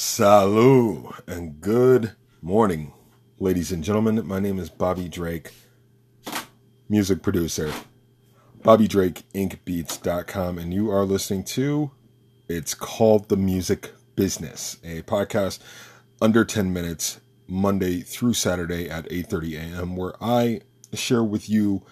Salut and good morning, ladies and gentlemen. My name is Bobby Drake, music producer, Bobby Drake Beats.com, and you are listening to it's called The Music Business, a podcast under 10 minutes, Monday through Saturday at 8:30 a.m., where I share with you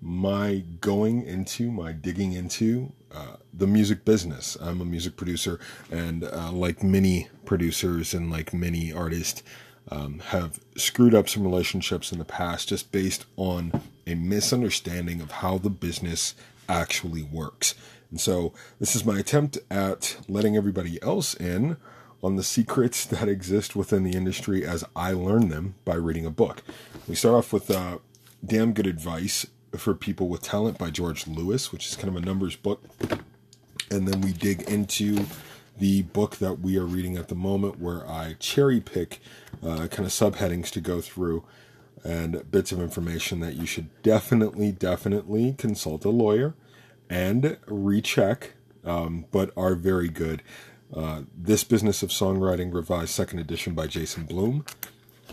my going into, my digging into uh, the music business. I'm a music producer, and uh, like many producers and like many artists, um, have screwed up some relationships in the past just based on a misunderstanding of how the business actually works. And so, this is my attempt at letting everybody else in on the secrets that exist within the industry as I learn them by reading a book. We start off with uh, Damn Good Advice for People with Talent by George Lois, which is kind of a numbers book. And then we dig into the book that we are reading at the moment, where I cherry pick uh, kind of subheadings to go through and bits of information that you should definitely, definitely consult a lawyer and recheck, um, but are very good. Uh, this Business of Songwriting Revised Second Edition by Jason Blume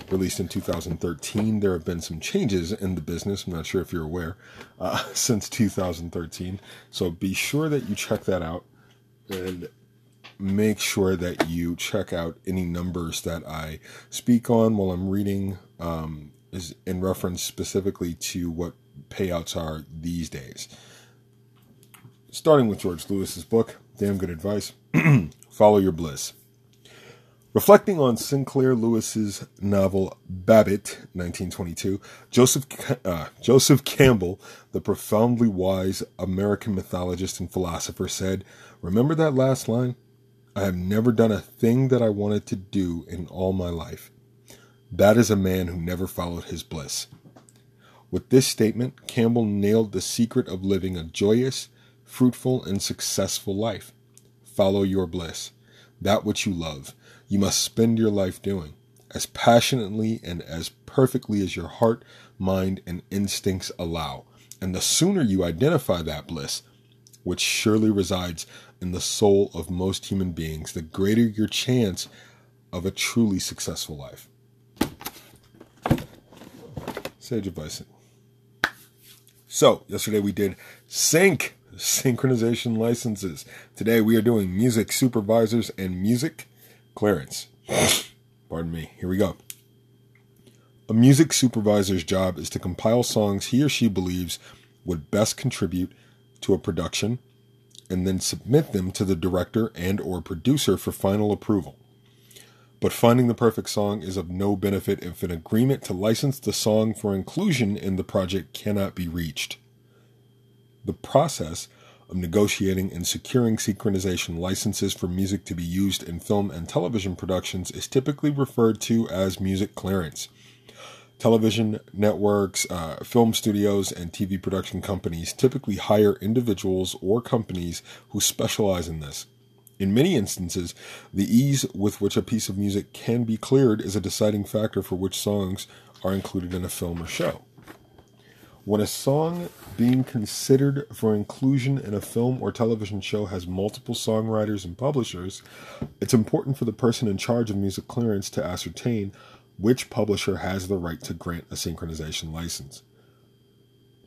released in 2013. There have been some changes in the business. I'm not sure if you're aware uh, since 2013. So be sure that you check that out and make sure that you check out any numbers that I speak on while I'm reading um, is in reference specifically to what payouts are these days. Starting with George Lois's book, Damn Good Advice, Follow Your Bliss. Reflecting on Sinclair Lewis's novel Babbitt, 1922, Joseph, uh, Joseph Campbell, the profoundly wise American mythologist and philosopher, said, Remember that last line? I have never done a thing that I wanted to do in all my life. That is a man who never followed his bliss. With this statement, Campbell nailed the secret of living a joyous, fruitful, and successful life. Follow your bliss, that which you love you must spend your life doing as passionately and as perfectly as your heart, mind, and instincts allow. And the sooner you identify that bliss, which surely resides in the soul of most human beings, the greater your chance of a truly successful life. Sage advice. So, yesterday we did sync synchronization licenses. Today we are doing music supervisors and music clearance. Pardon me. Here we go. A music supervisor's job is to compile songs he or she believes would best contribute to a production and then submit them to the director and or producer for final approval. But finding the perfect song is of no benefit if an agreement to license the song for inclusion in the project cannot be reached. The process of negotiating and securing synchronization licenses for music to be used in film and television productions is typically referred to as music clearance. Television networks, uh, film studios, and TV production companies typically hire individuals or companies who specialize in this. In many instances, the ease with which a piece of music can be cleared is a deciding factor for which songs are included in a film or show. When a song being considered for inclusion in a film or television show has multiple songwriters and publishers, it's important for the person in charge of music clearance to ascertain which publisher has the right to grant a synchronization license.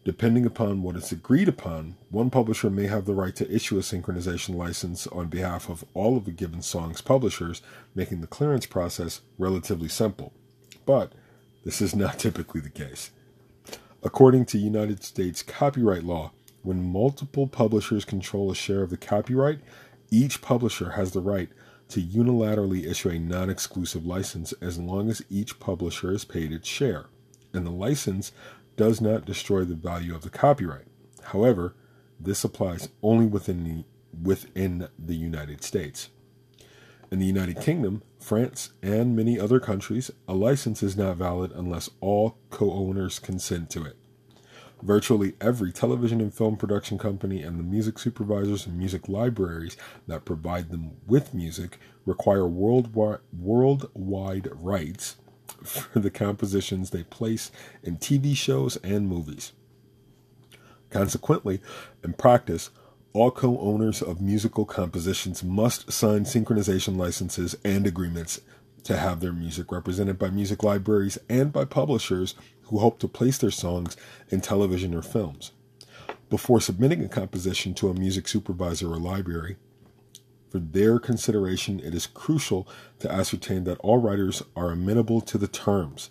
Depending upon what is agreed upon, one publisher may have the right to issue a synchronization license on behalf of all of the given song's publishers, making the clearance process relatively simple. But this is not typically the case. According to United States copyright law, when multiple publishers control a share of the copyright, each publisher has the right to unilaterally issue a non exclusive license as long as each publisher is paid its share, and the license does not destroy the value of the copyright. However, this applies only within the, within the United States. In the United Kingdom, France, and many other countries, a license is not valid unless all co owners consent to it. Virtually every television and film production company and the music supervisors and music libraries that provide them with music require worldwide, worldwide rights for the compositions they place in TV shows and movies. Consequently, in practice, all co owners of musical compositions must sign synchronization licenses and agreements to have their music represented by music libraries and by publishers who hope to place their songs in television or films. Before submitting a composition to a music supervisor or library, for their consideration, it is crucial to ascertain that all writers are amenable to the terms.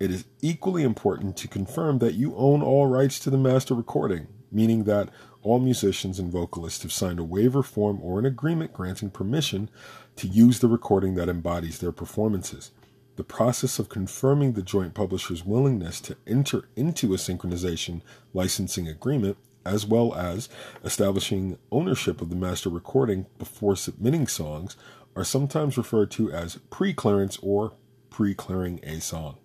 It is equally important to confirm that you own all rights to the master recording, meaning that all musicians and vocalists have signed a waiver form or an agreement granting permission to use the recording that embodies their performances. The process of confirming the joint publisher's willingness to enter into a synchronization licensing agreement, as well as establishing ownership of the master recording before submitting songs, are sometimes referred to as pre clearance or pre clearing a song.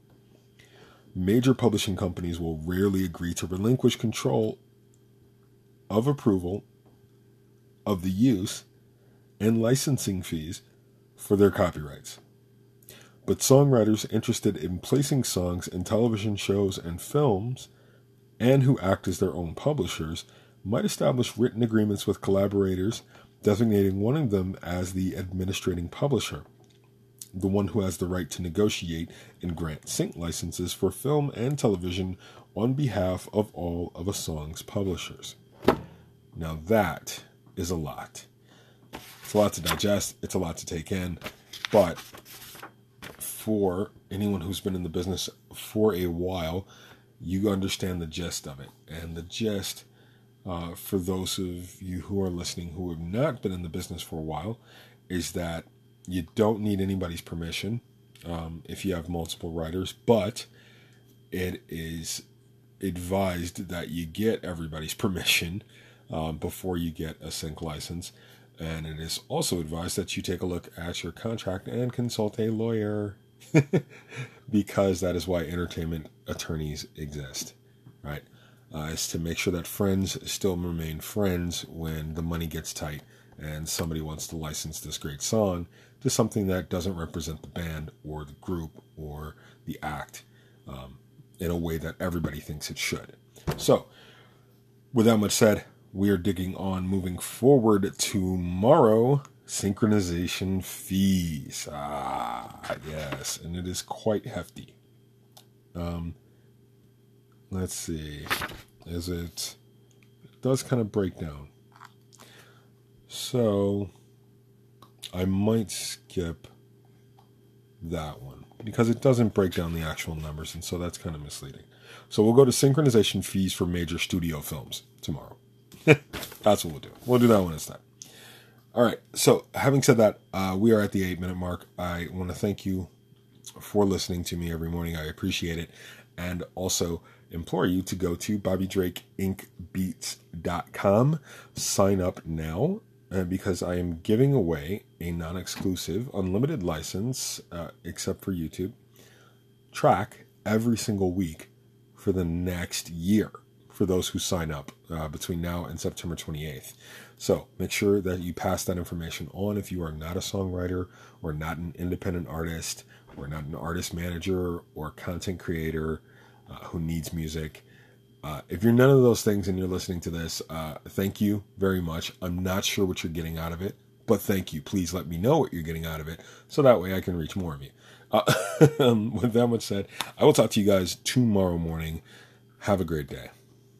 Major publishing companies will rarely agree to relinquish control of approval of the use and licensing fees for their copyrights. But songwriters interested in placing songs in television shows and films and who act as their own publishers might establish written agreements with collaborators, designating one of them as the administrating publisher, the one who has the right to negotiate and grant sync licenses for film and television on behalf of all of a song's publishers. Now that is a lot. It's a lot to digest, it's a lot to take in, but for anyone who's been in the business for a while, you understand the gist of it. And the gist, uh, for those of you who are listening who have not been in the business for a while, is that you don't need anybody's permission um, if you have multiple writers, but it is advised that you get everybody's permission um, before you get a sync license. And it is also advised that you take a look at your contract and consult a lawyer because that is why entertainment attorneys exist, right? Uh, is to make sure that friends still remain friends when the money gets tight and somebody wants to license this great song to something that doesn't represent the band or the group or the act um, in a way that everybody thinks it should. So, with that much said, we are digging on moving forward tomorrow synchronization fees. Ah, yes, and it is quite hefty. Um, let's see, is it? It does kind of break down. So I might skip that one because it doesn't break down the actual numbers, and so that's kind of misleading. So we'll go to synchronization fees for major studio films tomorrow. That's what we'll do. We'll do that one instead. All right. So, having said that, uh, we are at the eight minute mark. I want to thank you for listening to me every morning. I appreciate it. And also implore you to go to BobbyDrakeInkBeats.com. Sign up now uh, because I am giving away a non exclusive, unlimited license, uh, except for YouTube, track every single week for the next year for those who sign up uh, between now and September 28th. So make sure that you pass that information on if you are not a songwriter or not an independent artist or not an artist manager or content creator uh, who needs music. Uh, if you're none of those things and you're listening to this, uh, thank you very much. I'm not sure what you're getting out of it, but thank you. Please let me know what you're getting out of it so that way I can reach more of you. Uh, with that much said, I will talk to you guys tomorrow morning. Have a great day.